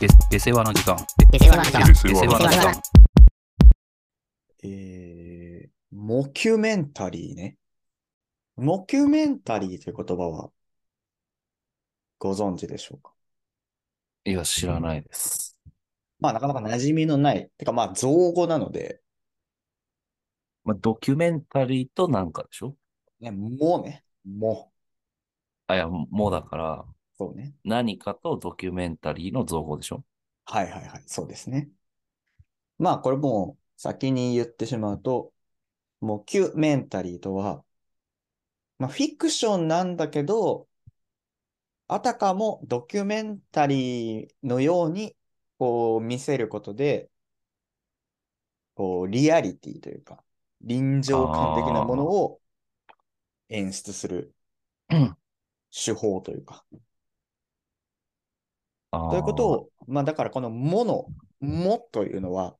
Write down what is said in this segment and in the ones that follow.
で出世話の時間。出世話の時間。出世話の時間。えー、モキュメンタリーね。モキュメンタリーという言葉はご存知でしょうか？いや、知らないです。まあなかなか馴染みのない、てかまあ造語なので、まあ、ドキュメンタリーとなんかでしょ？ね、もね、も、あ、いや、もうだから、そうね。何かとドキュメンタリーの造語でしょ？はいはいはい、そうですね。まあこれもう先に言ってしまうと、モキュメンタリーとは、まあフィクションなんだけど、あたかもドキュメンタリーのようにこう見せることで、こうリアリティというか、臨場感的なものを演出するうん手法というか、あということを。を、まあだからこのもの、もというのは、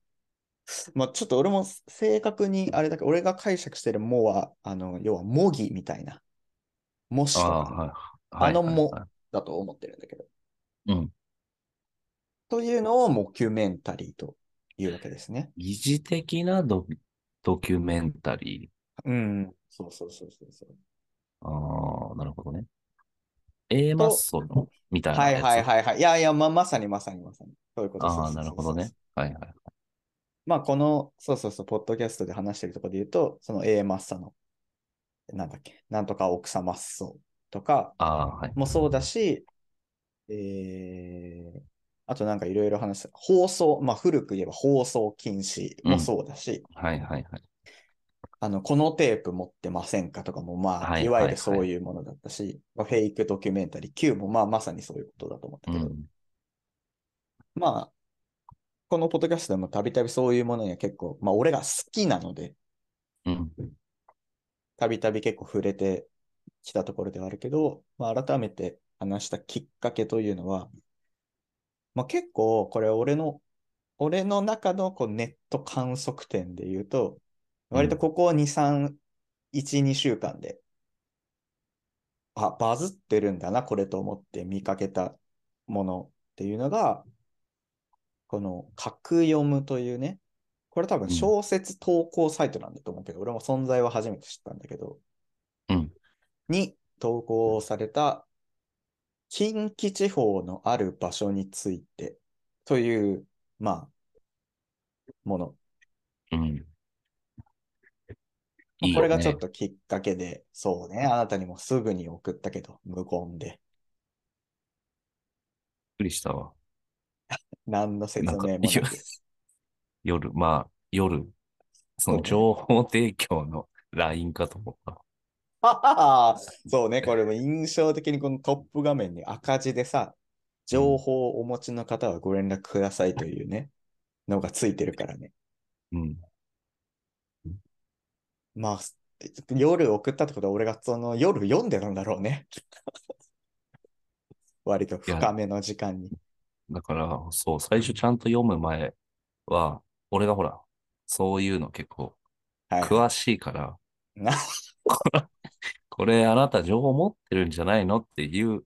まあちょっと俺も正確にあれだけど、俺が解釈してるもは、あの、要は模擬みたいな、もしとあかあ、のもだと思ってるんだけど。うん。というのをモキュメンタリーというわけですね。疑似的なドドキュメンタリうん。そうそうそうそうそう。ー。ああ、なるほどね。A マッソのみたいなはい。はいはいはい。いやいや、ままさにまさにまさに。そういうことああ、そうそうなるそうそうほどね。はいはい。まあ、この、そうそうそう、ポッドキャストで話してるところで言うと、その A マッサの、なんだっけ、なんとか奥様マッソとかああ、はい。もそうだし、えー、あとなんかいろいろ話す、放送、まあ古く言えば放送禁止もそうだし、はいはいはい。あの、このテープ持ってませんかとかも、まあ、はいいわゆるはいそういうものだったし、まあ、フェイクドキュメンタリー Q もまあまさにそういうことだと思ったけど、うん。まあ、このポッドキャストでもたびたびそういうものには結構、まあ俺が好きなので、うん。たびたび結構触れてきたところではあるけど、まあ、改めて話したきっかけというのは、まあ、結構これ俺の、俺の中のこうネット観測点で言うと、割とここ2、3、1、2週間で、あ、バズってるんだな、これと思って見かけたものっていうのが、この格読むというね、これ多分小説投稿サイトなんだと思うけど、俺も存在は初めて知ったんだけど、うん。に投稿された近畿地方のある場所についてという、まあ、もの。うん。いいよねこれがちょっときっかけで、そうね、あなたにもすぐに送ったけど、無言で。びっくりしたわ。何の説明もなく。夜、まあ、夜、その情報提供の LINE かと思った。そうね、これも印象的にこのトップ画面に赤字でさ、情報をお持ちの方はご連絡くださいというね、のがついてるからね。うん。まあ、夜送ったってことは俺がその夜読んでたんだろうね。割と深めの時間に。だから、そう、最初ちゃんと読む前は、俺がほら、そういうの結構はい。詳しいから、な これあなた情報持ってるんじゃないのっていう、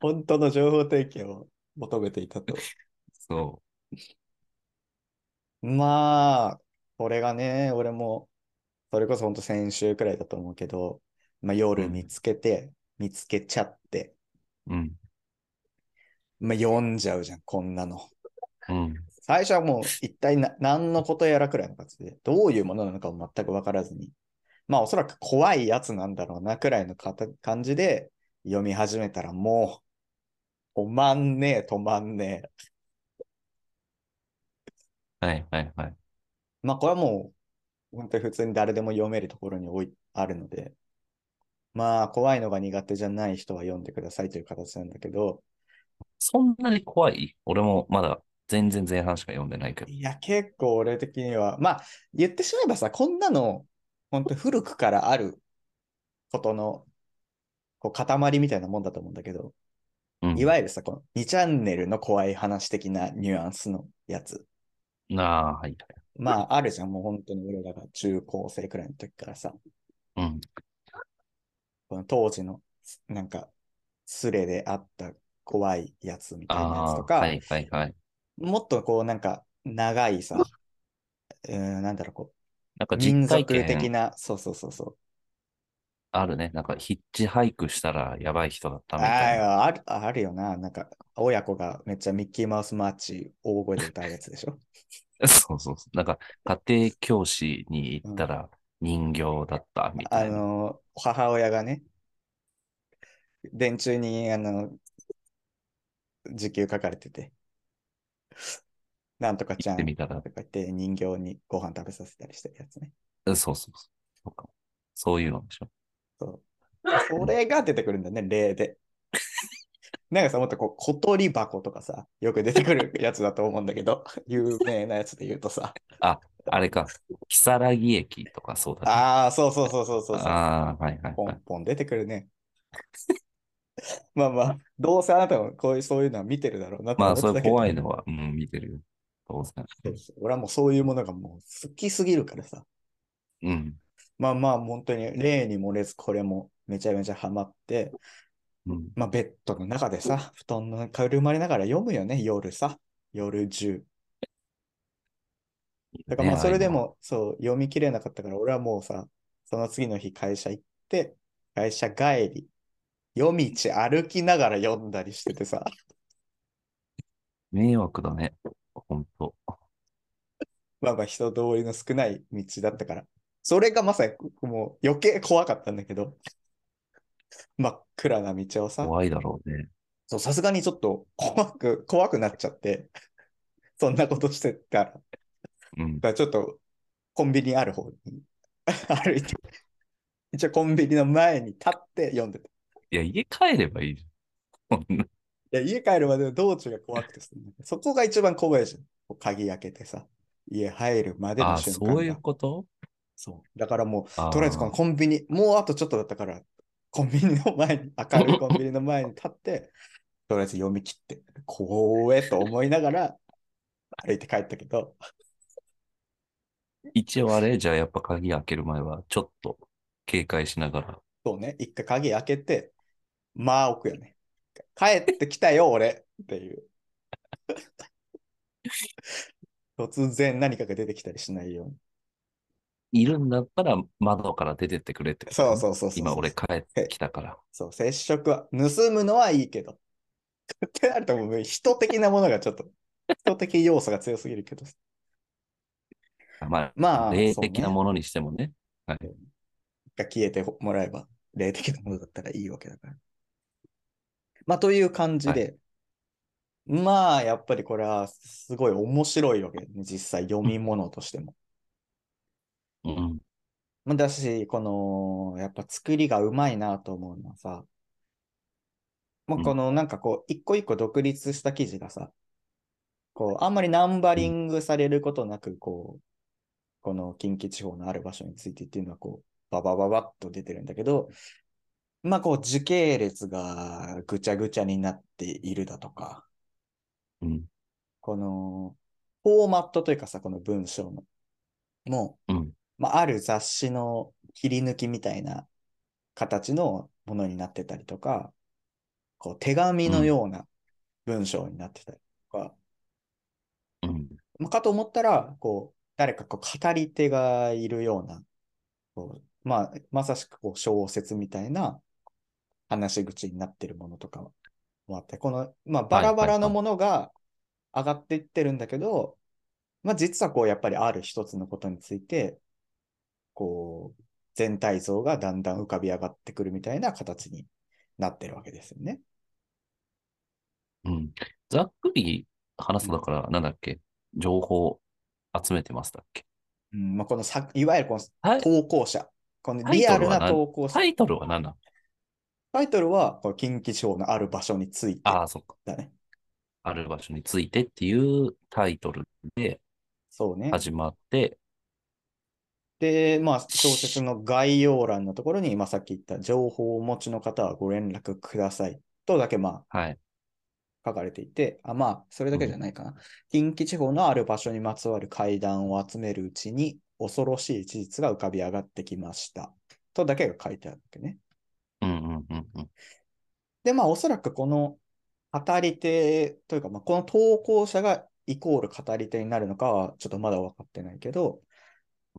本当の情報提供を求めていたと。そまあ、これがね、俺も、それこそ本当先週くらいだと思うけど、まあ夜見つけて、見つけちゃって、う。うん。まあ読んじゃうじゃん、こんなの。うん。最初はもう一体な何のことやらくらいの感じで、どういうものなのかも全く分からずに、まあおそらく怖いやつなんだろうなくらいのかた感じで読み始めたらもう、止まんねえ、止まんねえ。はいはいはい。まあこれはもう、本当に普通に誰でも読めるところに置いあるので、まあ怖いのが苦手じゃない人は読んでくださいという形なんだけど、そんなに怖い？俺もまだ全然前半しか読んでないけど。いや結構俺的には、まあ言ってしまえばさ、こんなの本当に古くからあることのこう塊みたいなもんだと思うんだけど、うん。いわゆるさ、この2チャンネルの怖い話的なニュアンスのやつ。ああ、はいはい。まああるじゃん、もう本当に俺らが中高生くらいの時からさ、うん。この当時のなんかスレであった怖いやつみたいなやつとか、はいはいはい。もっとこうなんか長いさ、うーん、なんだろう、こう、なんか実民体族的験な、そうそうそうそう。あるね。なんかヒッチハイクしたらやばい人だったみあたいな。あ、ある、あるよな。なんか、親子がめっちゃミッキーマウスマーチ大声で歌うやつでしょ。そうそうそう。なんか家庭教師に行ったら人形だったみあたいな。の、母親がね、電柱に、あの、時給書かれてて、なんとかちゃんと行ってみたら、か言って人形にご飯食べさせたりしてるやつね。そうそうそう。そうかそういうのでしょ。そう。それが出てくるんだね、例で。なんかさ、もっとこう、小鳥箱とかさ、よく出てくるやつだと思うんだけど、有名なやつで言うとさ、あ、あれか。木更木駅とかそうだね。ああ、そうそうそうそうそう。ああ、はいはいポはい。ンポン出てくるね。まあまあ、どうせあなたもこういうそういうのは見てるだろうなとまあ、そういう思ってたけど、怖いのは、うん、見てるよ。当然。そうそう俺はもうそういうものがもう好きすぎるからさ。うん。まあまあ、本当に例に漏れずこれもめちゃめちゃハマって、うん。まあベッドの中でさ、布団のくるまりながら読むよね、夜さ。夜中。だからもうそれでも、そう、読み切れなかったから、俺はもうさ、その次の日会社行って、会社帰り、夜道歩きながら読んだりしててさ、迷惑だね。ほんと。まあまあ人通りの少ない道だったから、それがまさにもう余計怖かったんだけど、真っ暗な道をさ、怖いだろうね。そうさすがにちょっと怖く、怖くなっちゃって、そんなことしてたら、だかうん。らちょっとコンビニある方に 歩いて、一応コンビニの前に立って読んでた。いや、家帰ればいいじゃん。いや、家帰るまでの道中が怖くてさ、そこが一番怖いじゃん。鍵開けてさ、家入るまでああ、の瞬間が。そういうこと？そう。だからもう、とりあえずこのコンビニ、もうあとちょっとだったから、コンビニの前に、明るいコンビニの前に立って、とりあえず読み切って、怖えと思いながら歩いて帰ったけど、一応あれじゃあやっぱ鍵開ける前はちょっと警戒しながら。そうね、一回鍵開けて、まあ置くよね。帰ってきたよ、俺っていう。突然何かが出てきたりしないように。いるんだったら窓から出てってくれってことそうねそうそうそう。今俺帰ってきたから。そう、接触は、盗むのはいいけど。ってなるともう人的なものがちょっと、人的要素が強すぎるけど。まあ、まあ霊そうね的なものにしてもね。が消えてもらえば、霊的なものだったらいいわけだから。まあ、という感じで、まあ、やっぱりこれはすごい面白いわけね、実際読み物としても。うん。まあだし、この、やっぱ作りがうまいなと思うのはさ、まあ、うんこのなんかこう、一個一個独立した記事がさ、こう、あんまりナンバリングされることなく、こう、この近畿地方のある場所についてっていうのは、こう、ババババッと出てるんだけど、まあこう、時系列がぐちゃぐちゃになっているだとか、うん。この、フォーマットというかさ、この文章の、もう、うん。まあ、ある雑誌の切り抜きみたいな形のものになってたりとか、こう手紙のような文章になってたりとか、うん。まあ、かと思ったら、こう、誰かこう語り手がいるような、こうまあ、まさしくこう小説みたいな話し口になってるものとかもあって、この、まあ、バラバラのものが上がっていってるんだけど、まあ、実はこう、やっぱりある一つのことについて、こう、全体像がだんだん浮かび上がってくるみたいな形になってるわけですよね。うん。ざっくり話すだから、なんだっけ？情報集めてますだっけ？うんまあ、このさ、いわゆるこのはい投稿者、このリアルな投稿者タ、イトルは何だ？タイトルは、この近畿地方のある場所についてああ、そっか。だね。ある場所についてっていうタイトルでそうね。始まって、で、まあ、小説の概要欄のところに、まあ、さっき言った情報をお持ちの方はご連絡くださいとだけ、まあ、はい。書かれていて、あ、まあ、それだけじゃないかな。近畿地方のある場所にまつわる怪談を集めるうちに、恐ろしい事実が浮かび上がってきました。とだけが書いてあるわけね。うんうんうんうん。で、まあ、おそらくこの語り手というか、まあ、この投稿者がイコール語り手になるのかはちょっとまだ分かってないけど、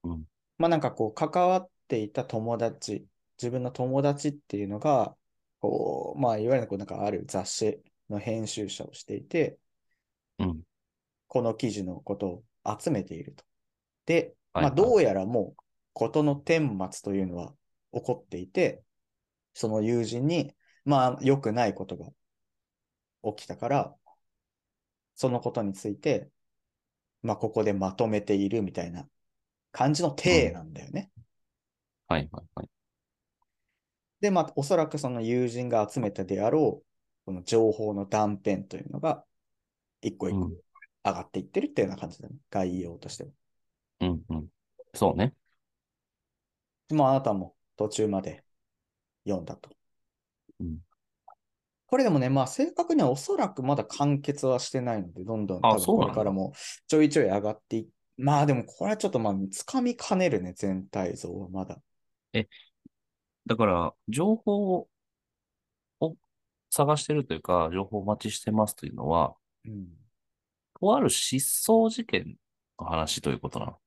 うん。まあなんかこう関わっていた友達、自分の友達っていうのが、こう、まあいわゆるこうなんかある雑誌の編集者をしていて、うん。この記事のことを集めていると。で、はいまあどうやらもう事の顛末というのは起こっていて、その友人に、まあ良くないことが起きたから、そのことについて、まあここでまとめているみたいな感じの体なんだよね。はいはいはい。で、まあおそらくその友人が集めたであろう、この情報の断片というのが、一個一個うん上がっていってるっていうような感じだね。概要としては。うんうん。そうね。まあ、あなたも途中まで読んだと。うんこれでもね、まあ、正確にはおそらくまだ完結はしてないので、どんどんこれからもちょいちょい上がっていまあでもこれはちょっとまあ、つかみかねるね、全体像はまだ。だから、情報を探してるというか、情報をお待ちしてますというのは、うん。とある失踪事件の話ということなの？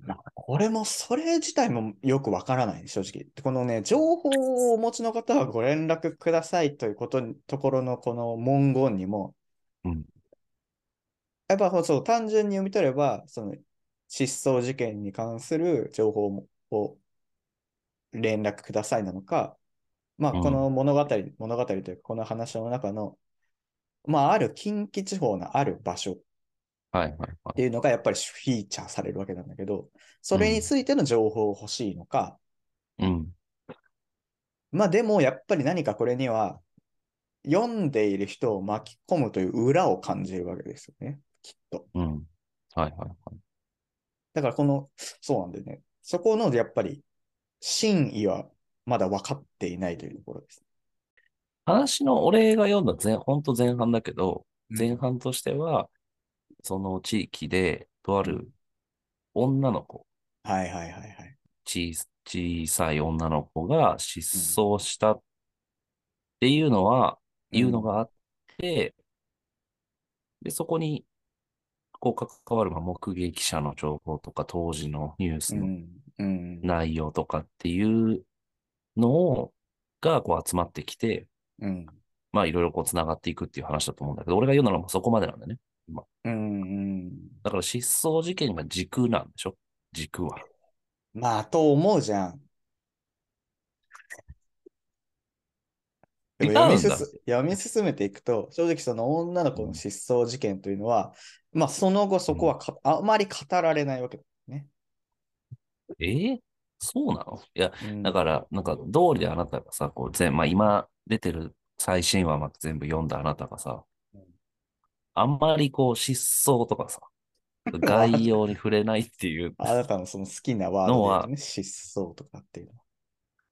まあ、これも、それ自体もよくわからない、正直。このね、情報をお持ちの方はご連絡くださいということに、ところのこの文言にも、うんやっぱそう、単純に読み取れば、その、失踪事件に関する情報もを連絡くださいなのか、まあ、うんこの物語、物語というか、この話の中の、まあ、ある近畿地方のある場所っていうのがやっぱりフィーチャーされるわけなんだけど、それについての情報を欲しいのか、い。うん。まあでもやっぱり何かこれには読んでいる人を巻き込むという裏を感じるわけですよね、きっと。うん。はいはいはい。だからこの、そうなんだよね。そこのやっぱり真意はまだ分かっていないというところです。話の、俺が読んだ前、本当前半だけど、うん前半としては、その地域で、とある女の子、はいはいはいはい。小小さい女の子が失踪したっていうのは、いうのがあって、で、そこに、こう関わる、まあ、目撃者の情報とか、当時のニュースの。内容とかっていうのを、がこう集まってきて、うん。まあいろいろこう繋がっていくっていう話だと思うんだけど、俺が言うのはもうそこまでなんだよね。うん。うん。だから失踪事件が軸なんでしょ？軸は。まあ、と思うじゃん。でも読み進めていくと、正直その女の子の失踪事件というのは、まあその後そこはか、あまり語られないわけだね。えー？そうなの？いや、うんだから、なんか、道理であなたがさ、こう、全、まあ今出てる最新話まで全部読んだあなたがさうん、あんまりこう、失踪とかさ、概要に触れないっていう、あなたのその好きなワードで言うとね、失踪とかっていうのは。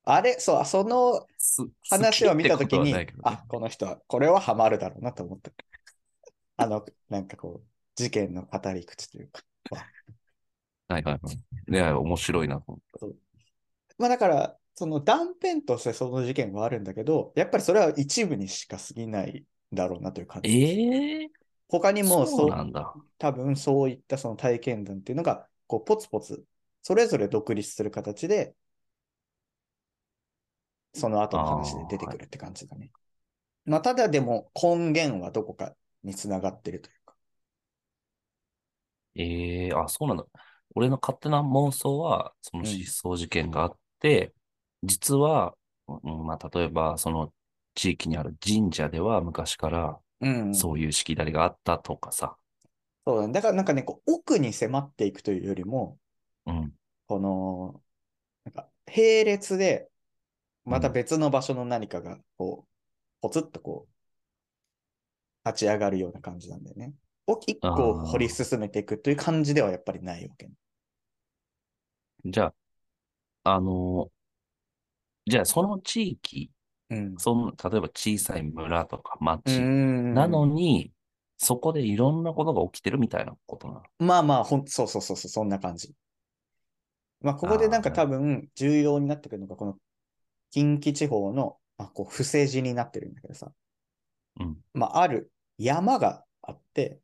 あれ、そう、そのす話を見たときにねあ、この人は、これはハマるだろうなと思った。あの、なんかこう、事件の語り口というか。はいはいはい。いや、面白いなと思っまあだから、その断片としてその事件はあるんだけど、やっぱりそれは一部にしか過ぎないだろうなという感た。じです。ええ他にもそそううなんだ。多分そういったその体験談っていうのが、こう、ポツポツ、それぞれ独立する形で、その後の話で出てくるって感じだね。まあ、ただでも根源はどこかにつながってるというか。ええあ、そうなんだ。俺の勝手な妄想は、そのうん失踪事件があって、実は、うん、まあ、例えば、その地域にある神社では昔からうん、そういうしきたりがあったとかさ。そうだね。だからなんかね、こう奥に迫っていくというよりも、うん。この、なんか、並列で、またうん別の場所の何かが、こう、ポツッとこう、立ち上がるような感じなんだよね。を一個掘り進めていくという感じではやっぱりないわけね。じゃあ、あのじゃあその地域、うん。その、例えば小さい村とか町んなのに、そこでいろんなことが起きてるみたいなことなの？まあまあ、ほん、そうそうそうそう、そんな感じ。まあ、ここでなんか多分重要になってくるのが、この近畿地方の、まあ、こう、伏せ字になってるんだけどさ、うん。まあ、ある山があって、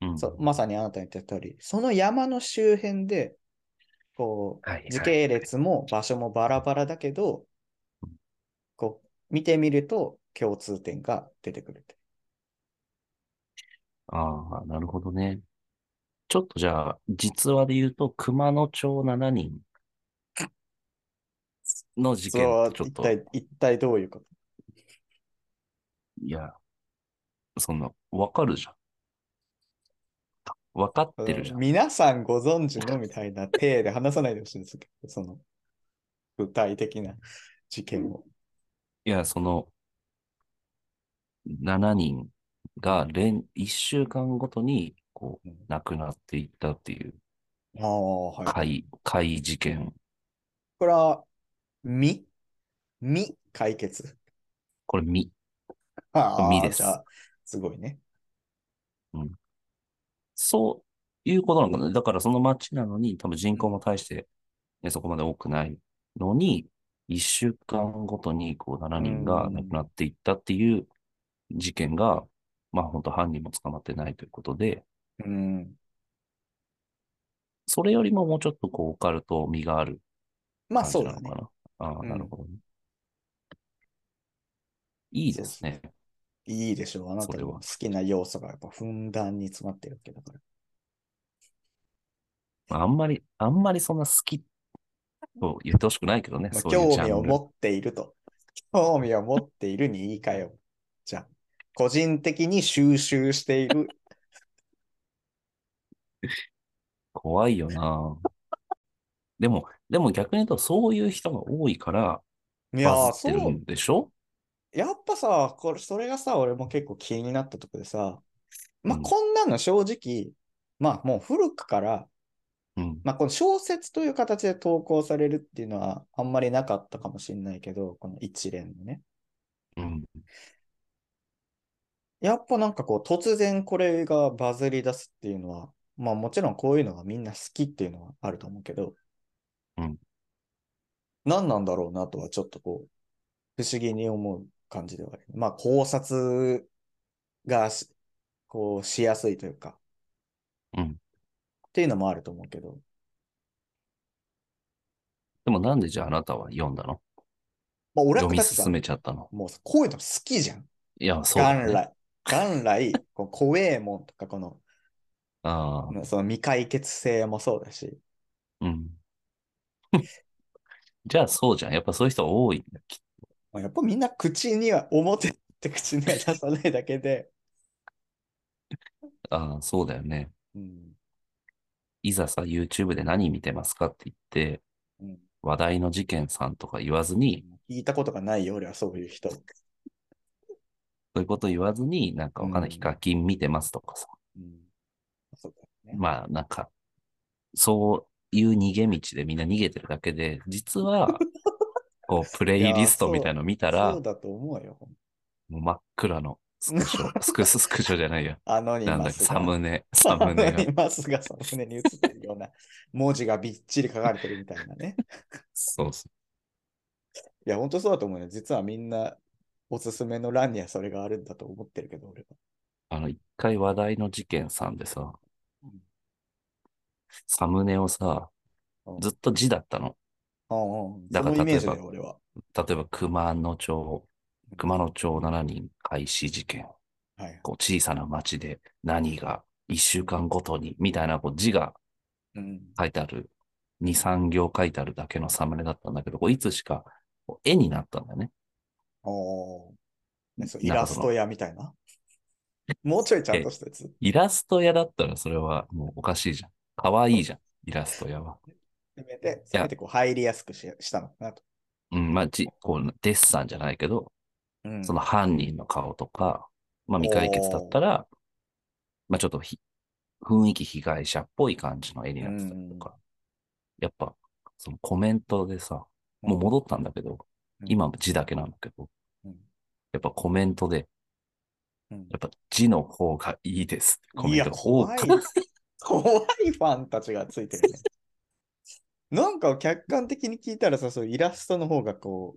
うん。そうまさにあなたに言った通り、その山の周辺で、こう時系列も場所もバラバラだけどうん、こう、見てみると共通点が出てくるって。ああ、なるほどね。ちょっとじゃあ、実話で言うと、熊野町7人の事件そうとちょっと、一体、一体どういうこと？いや、そんな、わかるじゃん。わかってるじゃん。皆さんご存知のみたいな体で話さないでほしいんですけど、その具体的な事件を。いや、その、7人が連、1週間ごとに、こううん、亡くなっていったっていう、ああ、はい。怪、怪事件。これは、み？み？解決？これ、み、ああ、みですすごいね。そういうことなのかな。だからその町なのに、多分人口も大して、ね、そこまで多くないのに、一週間ごとにこう7人が亡くなっていったっていう事件が、まあ本当犯人も捕まってないということで、うん。それよりももうちょっとこうオカルト味があるまあ感そうだねじなのか。な。ああ、うんなるほどね。いいですね。いいでしょう。あなたの好きな要素がやっぱふんだんに詰まってるわけだから。まああんまり、あんまりそんな好きと言ってほしくないけどね。まあ、興。味を持っていると。興味を持っているに言い換えよう。じゃあ、個人的に収集している。怖いよな。でも、でも逆に言うとそういう人が多いからいやってるそう。んでしょ？やっぱさ、これ、それがさ、俺も結構気になったとこでさ、まあ、うんこんなの正直、まあ、もう古くから、うん。まあ、この小説という形で投稿されるっていうのはあんまりなかったかもしれないけど、この一連のね。うん。やっぱなんかこう、突然これがバズり出すっていうのは、まあもちろんこういうのがみんな好きっていうのはあると思うけど、うん。何なんだろうなとはちょっとこう、不思議に思う感じではある。まあ考察がしこうしやすいというか、うん。っていうのもあると思うけど、でもなんでじゃああなたは読んだの？まあ俺は読み進めちゃったの？もうさこういうの好きじゃん。いや、そうだね。元来。元来、こう怖えもんとか、この、ああ、その未解決性もそうだし、うん。じゃあそうじゃん。やっぱそういう人多いんだ。きっまあやっぱみんな口には、表って口には出さないだけで、と ああ、そうだよね。うん。いざさ、YouTube で何見てますかって言って、うん、話題の事件さんとか言わずに、聞いたことがないよ、俺はそういう人。そういうこと言わずに、なんかわかんない、うんヒカキン見てますとかさ。ね。まあ、なんか、そういう逃げ道でみんな逃げてるだけで、実は、こう、プレイリストみたいの見たら、そうだと思うよ。もう真っ暗のスクショ、スクスクショじゃないや。アノニなんだっけ。サムネ、サムネが。マスがサムネに映ってるような文字がびっちり書かれてるみたいなね。そうそいや、本当そうだと思うよ。実はみんなおすすめの欄にはそれがあるんだと思ってるけど、俺は。う。あの、一回話題の事件さんでさうん、サムネをさうん、ずっと字だったの。うんうん、だから例えば。例えば、熊野町、熊野町7人開始事件。はい。こう小さな町で何が一週間ごとに、みたいなこう字がうん。書いてある、2、3行書いてあるだけのサムネだったんだけど、こういつしか絵になったんだよね。おイラスト屋みたいな。もうちょいちゃんとしたやつ。イラスト屋だったらそれはもうおかしいじゃん。かわいいじゃん、イラスト屋は。せめて、せめてこう入りやすくししたのかなと。うん、まあ、じ、こう、デッサンじゃないけど、うんその犯人の顔とか、まあ未解決だったら、まあちょっとひ雰囲気被害者っぽい感じの絵になってたりとか、やっぱ、そのコメントでさ、もう戻ったんだけど、うん今も字だけなんだけど、うんやっぱコメントで、うんやっぱ字の方がいいですコメントが多く。。怖いファンたちがついてるね。なんか客観的に聞いたらさ、そイラストの方がこ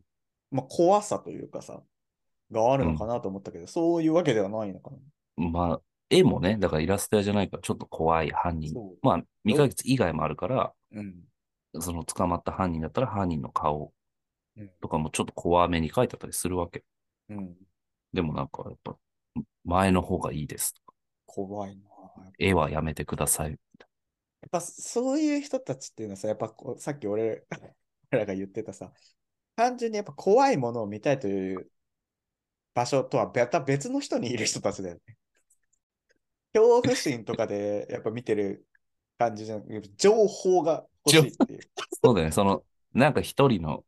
う、まあ、怖さというかさ、があるのかなと思ったけど、そういうわけではないのかな。まあ、絵もね、だからイラスト屋じゃないからちょっと怖い犯人。まあ、未解決以外もあるから、うん。その捕まった犯人だったら犯人の顔うんとかもちょっと怖めに描いてあったりするわけ。うん。でもなんかやっぱ、前の方がいいです。怖いな。絵はやめてください。やっぱそういう人たちっていうのはさ、やっぱこうさっき俺俺らが言ってたさ、単純にやっぱ怖いものを見たいという場所とはまた別の人にいる人たちだよね。恐怖心とかでやっぱ見てる感じじゃなくて、情報が欲しいっていう。そうだよね。その、なんか一人の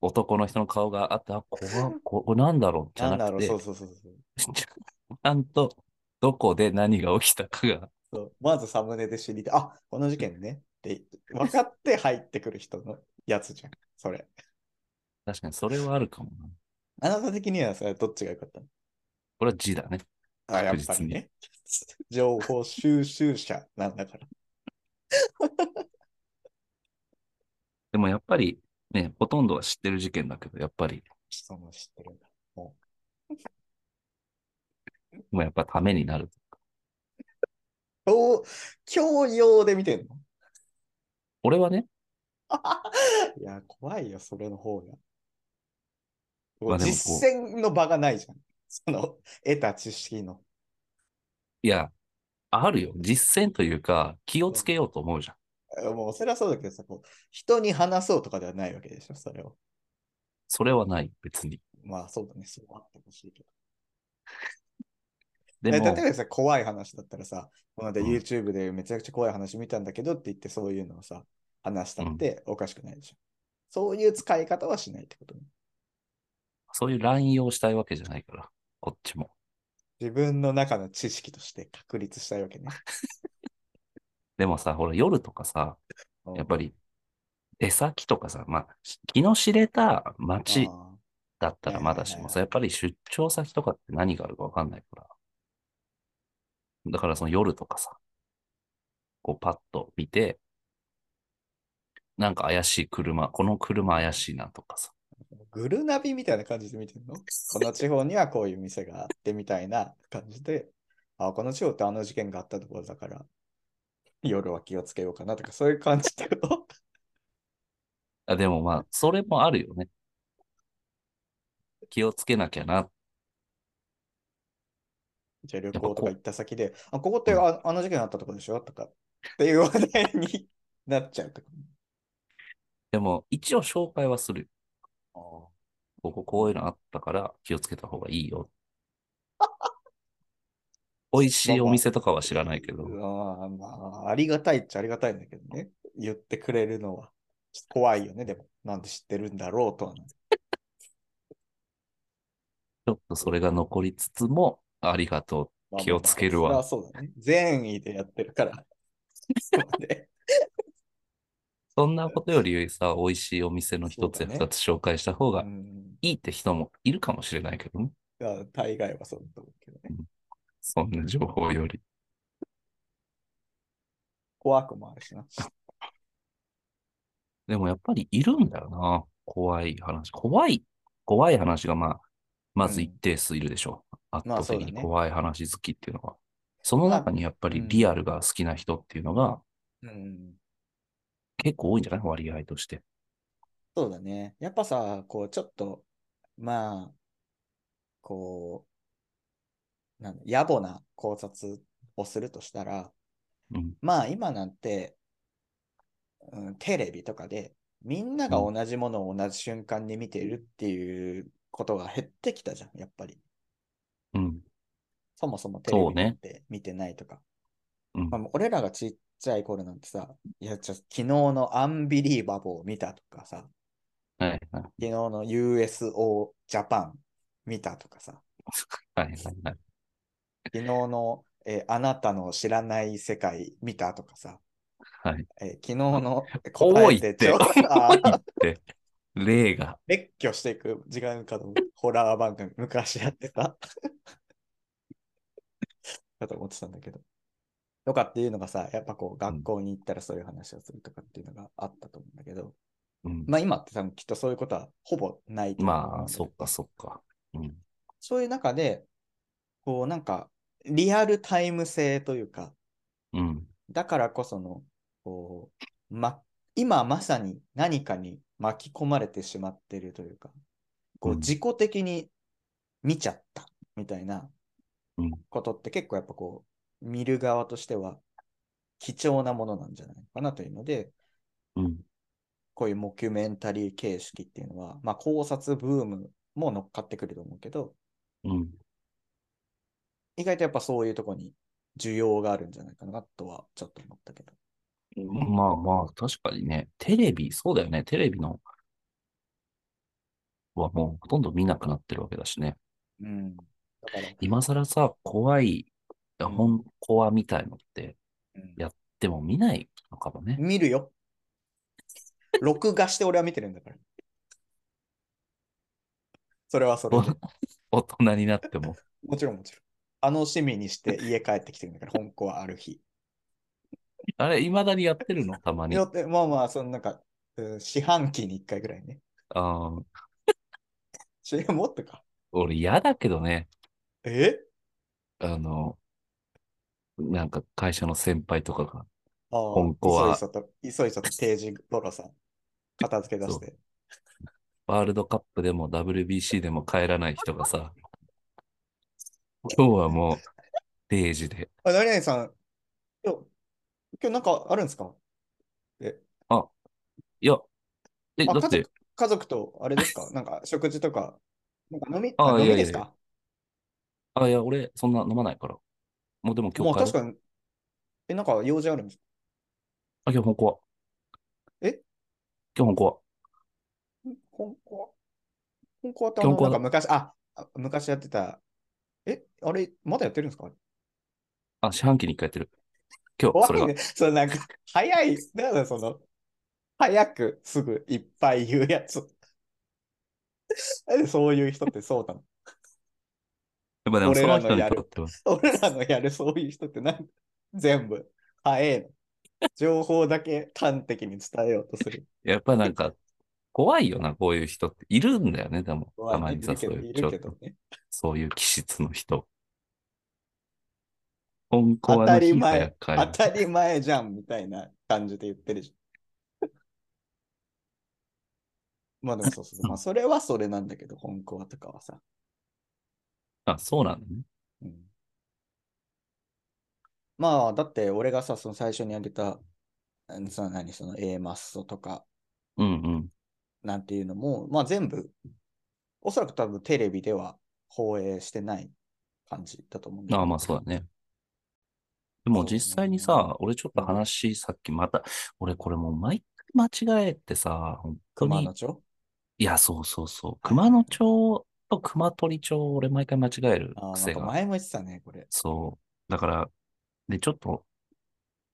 男の人の顔があって、あ、怖っここれなんだろうじゃなんだろう、なくて、そうそうそうそう。ちゃんとどこで何が起きたかが、そうまずサムネで知りたい。あこの事件ねって分かって入ってくる人のやつじゃん。それ。確かにそれはあるかもな。あなた的にはさ、どっちが良かったの？これは字だね。あ、やっ確実にぱりね。情報収集者なんだから。でもやっぱりね、ほとんどは知ってる事件だけど、やっぱり、その知ってるんだ。も でもやっぱためになる。う教教養で見てんの？俺はね、いや、怖いよ、それの方が。まあでもこう実践の場がないじゃん。その、得た知識の。いや、あるよ。実践というか、気をつけようと思うじゃん。もう、それはそうだけどさ、こう人に話そうとかではないわけでしょ、それを。それはない、別に。まあ、そうだね、そうあってほしいけど。でもえ例、えばさ、怖い話だったらさ、この間うん YouTube でめちゃくちゃ怖い話見たんだけどって言って、そういうのをさ、話したっておかしくないでしょ。そういう使い方はしないってことね。そういう乱用したいわけじゃないから、こっちも。自分の中の知識として確立したいわけね。でもさ、ほら、夜とかさ、やっぱり、り、出先とかさ、まあ、気の知れた街あだったらまだしもさ、やっぱり出張先とかって何があるかわかんないから。だからその夜とかさ、こうパッと見て、なんか怪しい車、この車怪しいなとかさ。ーグルナビみたいな感じで見てるの？この地方にはこういう店があってみたいな感じで、あ、この地方ってあの事件があったところだから、夜は気をつけようかなとか、そういう感じってこと？あでもまあ、それもあるよね。気をつけなきゃな。じゃあ旅行とか行った先で、あ、ここってああの事件あったところでしょ？とかっていう話題になっちゃうとか。でも、一応紹介はするよ。あこここういうのあったから気をつけた方がいいよ。美味しいお店とかは知らないけど、あまあ、ありがたいっちゃありがたいんだけどね。言ってくれるのは。ちょっと怖いよね、でも。なんで知ってるんだろうとはな。ちょっとそれが残りつつも、ありがとまあ気をつけるわまあそれはそうだね。善意でやってるから。そんなことよりさ、美味しいお店の一つや二つ紹介した方がうん。いいって人もいるかもしれないけどね。いや大概はそうだと思うけどね。そんな情報より。怖くもあるしな。でもやっぱりいるんだよな。怖い話。怖い、怖い話がまあ、まず一定数いるでしょう。圧倒的に怖い話好きっていうのは。その中にやっぱりうんリアルが好きな人っていうのがうん。結構多いんじゃない？割合として。そうだね。やっぱさ、こう、ちょっと、まあ、こう、なんだ野暮な考察をするとしたら、うん。まあ今なんて、うん、テレビとかでみんなが同じものを同じ瞬間に見ているっていうことが減ってきたじゃん、やっぱり。うん。そもそもテレビそうねなんて見てないとか。うんまあ、俺らがちっちゃい頃なんてさ、いや、ちょ昨日のアンビリーバボーを見たとかさ、はいはい。昨日の USO ジャパン見たとかさ、はいはいはい。昨日の、えーあなたの知らない世界見たとかさ、はい。えー昨日の多答えててちょって。例が。列挙していく時間かとホラー番組昔やってた かと思ってたんだけど。とかっていうのがさ、やっぱこう学校に行ったらそういう話をするとかっていうのがあったと思うんだけど、うん。まあ今って多分きっとそういうことはほぼないと思うまあ、そっかそっか。うん。そういう中で、こうなんか、リアルタイム性というか、うん。だからこその、こう、ま、今まさに何かに巻き込まれてしまってるというか、こううん自己的に見ちゃったみたいなうんことって結構やっぱこう、見る側としては貴重なものなんじゃないかなというので、うん。こういうモキュメンタリー形式っていうのは、まあ考察ブームも乗っかってくると思うけど、うん。意外とやっぱそういうとこに需要があるんじゃないかなとはちょっと思ったけど。まあまあ、確かにね、テレビ、そうだよね、テレビの、はもうほとんど見なくなってるわけだしね。うん。だから、今更さ、怖い、ん本コアみたいのって、うんやっても見ないのかもね。見るよ。録画して俺は見てるんだから。それはそれで。大人になっても。もちろんもちろん。楽しみにして家帰ってきてるんだから、本校はある日。あれ、未だにやってるの？たまに。あよって、まあまあ、そのなんか、うん四半期に一回ぐらいね。あー、違う、もっとか。俺嫌だけどね。え？あの、なんか会社の先輩とかが、ああ、本校はいそいそと、いそいそと定時頃さ、片付け出して。ワールドカップでも WBC でも帰らない人がさ、今日はもう定時で、あ、何々さん、今日、今日なんかあるんですか？いや、え、あだって、家族とあれですか？なんか食事とか、なんか飲み、ああ飲いやいやいや。みですか？あ、いや、俺、そんな飲まないから。もうでも今日う。確かに、え、なんか用事あるんです？かあ、今日本校は。え？今日本校は。本校本校ってあの、本校は。なんか昔、あ、あ昔やってた、え、あれ、まだやってるんですか？あ、四半期に一回やってる。今日、それが怖いね。。そのなんか、早い、なんだその、早くすぐいっぱい言うやつ。なんでそういう人ってそうなの？やっぱでも俺その人にらのやるとっては、俺らのやるそういう人ってなん全部早いの。情報だけ端的に伝えようとする。やっぱなんか、怖いよな、こういう人って。いるんだよね、でも。たまにさ、そういう、ちょっと、るけどね。そういう気質の人。本校当たり前当たり前じゃんみたいな感じで言ってるじゃん。まあでもそうそう。まあそれはそれなんだけど、本校とかはさ。あ、そうなんだね。うん、まあだって俺がさ、その最初に挙げた、うんその何、その A マッソとかうんうん。なんていうのも、まあ全部、おそらく多分テレビでは放映してない感じだと思うんだけどああ、まあそうだね。でも実際にさ、俺ちょっと話、さっきまた、俺これもう毎回間違えてさ、本当に熊野、町？いや、そうそうそう。はい熊野町と熊取町、俺毎回間違える癖が。か前も言ってたね、これ。そう。だから、で、ちょっと、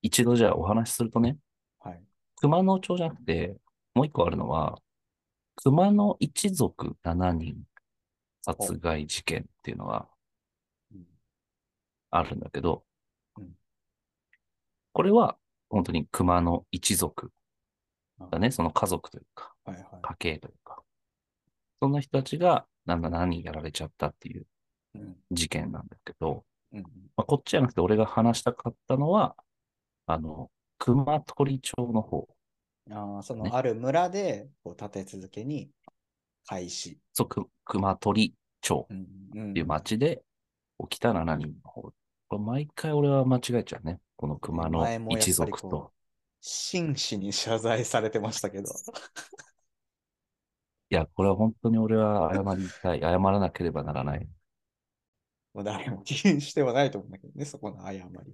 一度じゃあお話しするとね、はい。熊野町じゃなくて、もう一個あるのは、熊野一族7人殺害事件っていうのがうんあるんだけどうん、これは本当に熊野一族だね、その家族というか、はいはい。家系というか、そんな人たちがなんだ何人やられちゃったっていううん事件なんだけど、うんまあ、こっちじゃなくて俺が話したかったのは、あの、熊取町の方。ああ、そねのある村でこう立て続けに開始。そう、く熊取町っていう町で起きた7人の方。これ毎回俺は間違えちゃうね。この熊野前もやっぱり一族ことう。真摯に謝罪されてましたけど。いや、これは本当に俺は謝りたい。謝らなければならない。もう誰も気にしてはないと思うんだけどね、そこの謝りも。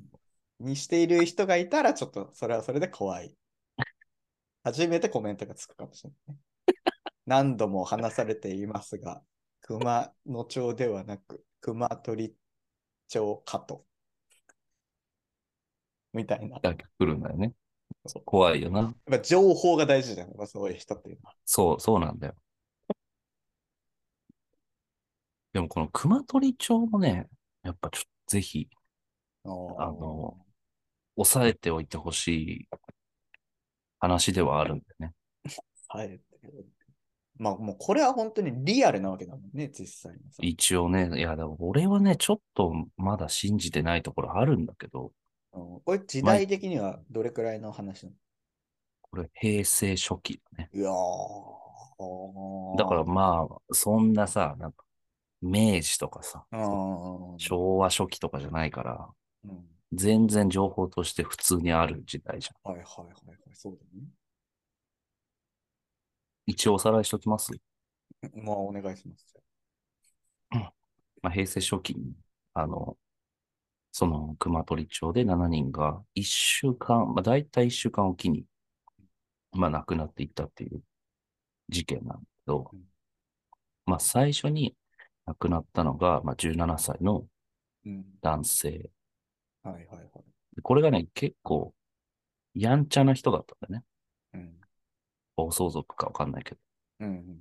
にしている人がいたら、ちょっとそれはそれで怖い。初めてコメントがつくかもしれないね。何度も話されていますが、熊野町ではなく、熊取町かと。みたいな。来るんだよね。怖いよな。ぱ情報が大事じゃん、そういう人っていうのは。そう、そうなんだよ。でもこの熊取町もね、やっぱちょっとぜひ、ああの、押さえておいてほしい話ではあるんだよね。はい。まあもうこれは本当にリアルなわけだもんね、実際にさ。一応ね、いや、でも俺はね、ちょっとまだ信じてないところあるんだけど、うんこれ時代的にはどれくらいの話なの？これ平成初期だね。いやー。だからまあ、そんなさ、なんか、明治とかさ、昭和初期とかじゃないから、うん。全然情報として普通にある時代じゃん。はいはいはいはい、そうだね。一応おさらいしときます？まあお願いします。まあ、平成初期に、あの、その熊取町で7人が1週間、まあ大体1週間おきに、まあ亡くなっていったっていう事件なんだけどうん、まあ最初に亡くなったのが、まあ17歳のうん。男性。はいはいはい。でこれがね、結構、やんちゃな人だったんだよね。うん。暴走族かわかんないけど。うんうん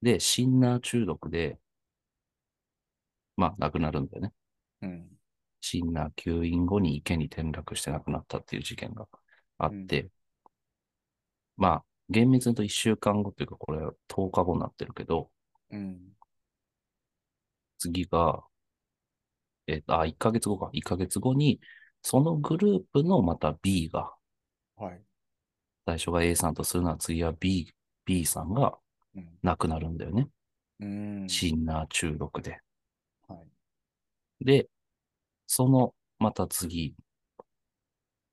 で、シンナー中毒で、まあ亡くなるんだよね。うん。シンナー吸引後に池に転落して亡くなったっていう事件があって、まあ、厳密に言うと1週間後というか、これは10日後になってるけど、うん。次が、えっ、と、あ、1ヶ月後か。1ヶ月後に、そのグループのまた B が、はい。最初が A さんとするのは次は B、B さんがうん。亡くなるんだよね。うん。シンナー中毒で。はい。で、そのまた次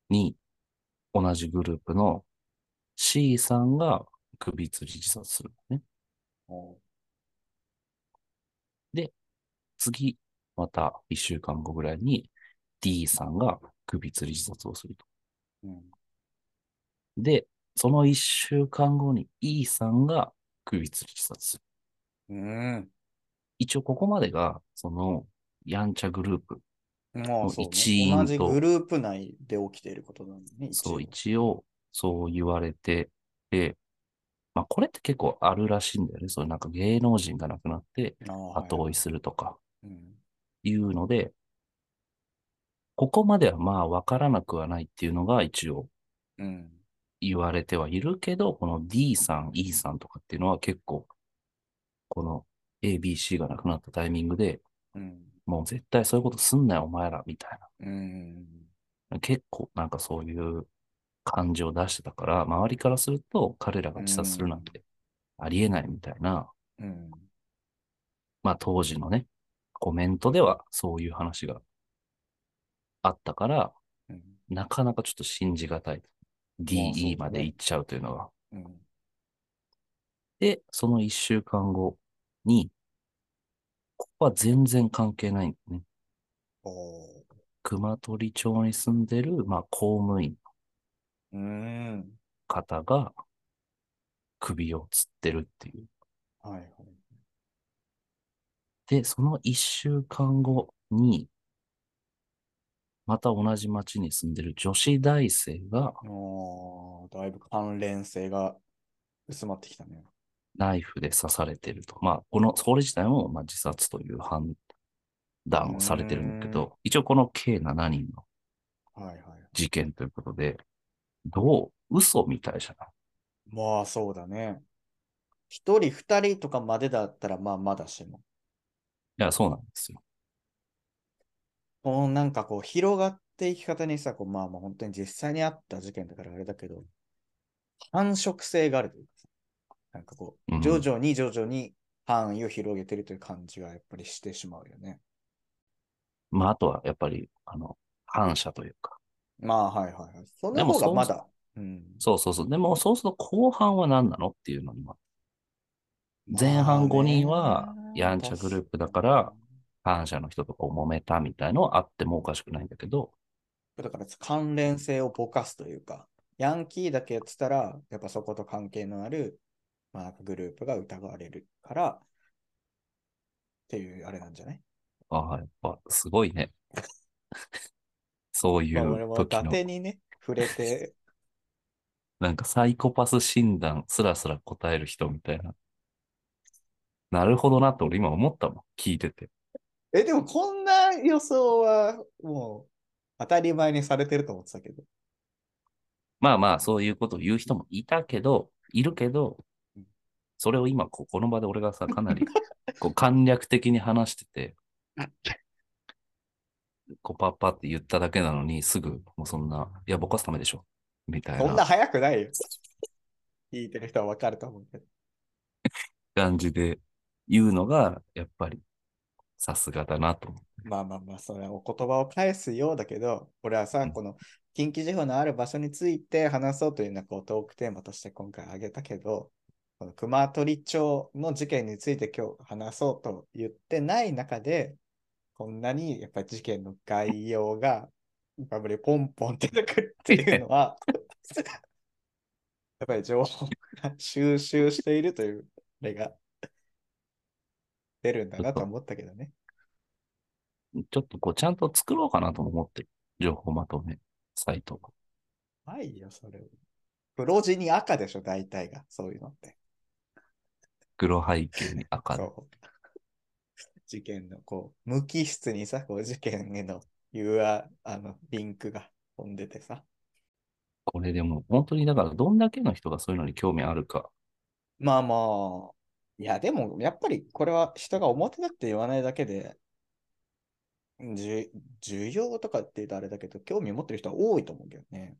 に、同じグループの C さんが首吊り自殺するのね。お次、また一週間後ぐらいに D さんが首吊り自殺をすると。うん。で、その一週間後に E さんが首吊り自殺する。うん。一応ここまでが、その、やんちゃグループ。まあそう一ね。員と同じグループ内で起きていることなんだね。そう、一一応、そう言われて、で、まあこれって結構あるらしいんだよね。そういうなんか芸能人が亡くなって後追いするとかうん。いうので、ここまではまあわからなくはないっていうのが一応うん。言われてはいるけど、この D さん、E さんとかっていうのは結構、この A、B、C が亡くなったタイミングで、うん。もう絶対そういうことすんなよ、お前ら、みたいうん。な。結構なんかそういう感情を出してたから、周りからすると彼らが自殺するなんてありえないみたいな、うん。まあ当時のね、コメントではそういう話があったから、うん。なかなかちょっと信じがたい。DE ねまで行っちゃうというのは。うん。で、その一週間後に、ここは全然関係ないんだね。おー熊取町に住んでる、まあ公務員のうん。方が首を吊ってるっていう。はいはい。で、その一週間後に、また同じ町に住んでる女子大生がだいぶ関連性が薄まってきたね。ナイフで刺されてると。まあ、この、それ自体もまあ自殺という判断をされてるんだけど、一応この計7人のはいはい。事件ということで、どう嘘みたいじゃない？まあそうだね。一人二人とかまでだったらまあまだしも。いや、そうなんですよ。このなんかこう広がっていき方にさ、こうまあまあ本当に実際にあった事件だからあれだけど、繁殖性があるというかさ、なんかこう徐々に徐々に範囲を広げてるという感じがやっぱりしてしまうよね。まあ、あとはやっぱり、あの、反射というか。まあはいはいはい。その方がまだ。うん。そうそうそう。でも、そうすると後半は何なのっていうのには、前半5人はやんちゃグループだから、反射の人とかを揉めたみたいのはあってもおかしくないんだけど、だから関連性をぼかすというか、ヤンキーだけやってたら、やっぱそこと関係のある、まあ、なんかグループが疑われるから、っていうあれなんじゃない？ああ、やっぱすごいね。そういまあ、俺も伊う時の、達にね、触れて、なんかサイコパス診断すらすら答える人みたいな。なるほどなって俺今思ったもん。聞いてて。え、でもこんな予想はもう当たり前にされてると思ってたけど。まあまあ、そういうことを言う人もいたけど、いるけどうん、それを今、ここの場で俺がさ、かなり こう簡略的に話してて、こうパッパって言っただけなのに、すぐ、もうそんな、いや、ぼかすためでしょ。みたいそんなな早くないよ。聞いてる人はわかると思うけど。感じで言うのが、やっぱり、さすがだなと。まあまあまあ、それはお言葉を返すようだけど、俺はさ、うんこの近畿地方のある場所について話そうというようなこうトークテーマとして今回挙げたけど、この熊取町の事件について今日話そうと言ってない中で、こんなにやっぱり事件の概要が、やっぱりポンポン出てくるっていうのは、やっぱり情報が収集しているという、あれが出るんだなと思ったけどね。ちょっとこう、ちゃんと作ろうかなとも思ってる。情報まとめ、サイト。ないよ、それ。黒地に赤でしょ、大体が。そういうのって。黒背景に赤。事件の、こう、無機質にさ、こう、事件への UR、あの、リンクが飛んでてさ。これでも、本当にだから、どんだけの人がそういうのに興味あるか。まあまあ、いや、でも、やっぱり、これは人が表だって言わないだけで、需要とかって言うとあれだけど、興味持ってる人は多いと思うけどね。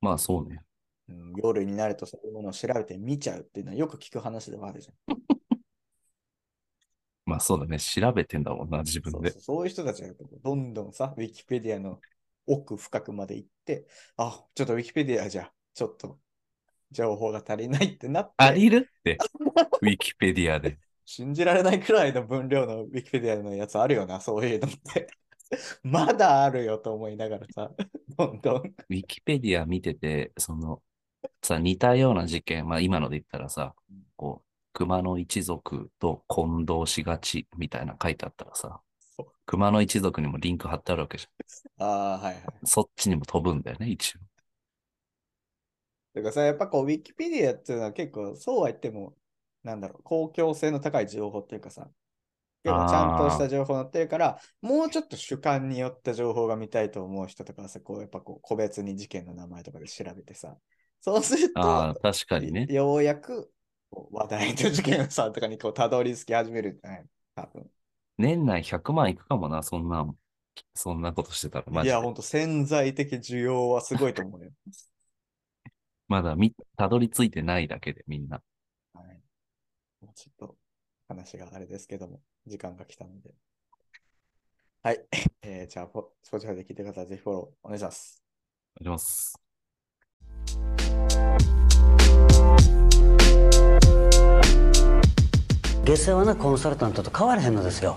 まあそうね。うん、夜になるとそういうものを調べて見ちゃうっていうのはよく聞く話ではあるじゃん。まあそうだね。調べてんだもんな、自分でそうそう。そういう人たちがどんどんさ、ウィキペディアの奥深くまで行って、あ、ちょっとウィキペディアじゃ、ちょっと情報が足りないってなって、足りるって、ウィキペディアで。信じられないくらいの分量のウィキペディアのやつあるよな、そういうのって。まだあるよと思いながらさ、どんどん。ウィキペディア見てて、その、さ、似たような事件、まあ今ので言ったらさ、こう、熊の一族と混同しがちみたいな書いてあったらさ熊の一族にもリンク貼ってあるわけじゃん。ああ、はいはい。そっちにも飛ぶんだよね、一応。だからさ、やっぱこう、ウィキペディアっていうのは結構、そうは言っても、なんだろう、公共性の高い情報っていうかさ、結構ちゃんとした情報載ってるから、もうちょっと主観によった情報が見たいと思う人とかはさ、こう、やっぱこう、個別に事件の名前とかで調べてさ、そうするああ、と、確かにね。ようやくこう話題の事件さとかにこう、たどり着き始めるんじゃない？多分。年内100万いくかもな、そんな、そんなことしてたら、マいや、ジで。ほんと潜在的需要はすごいと思うよ。まだみ、たどり着いてないだけで、みんな。はい。もうちょっと話があれですけども、時間が来たので。はい。えー、じゃあ、ポ Spotify で聞いてください。ぜひフォローお願いします。お願いします。下世話なコンサルタントと変わらへんのですよ。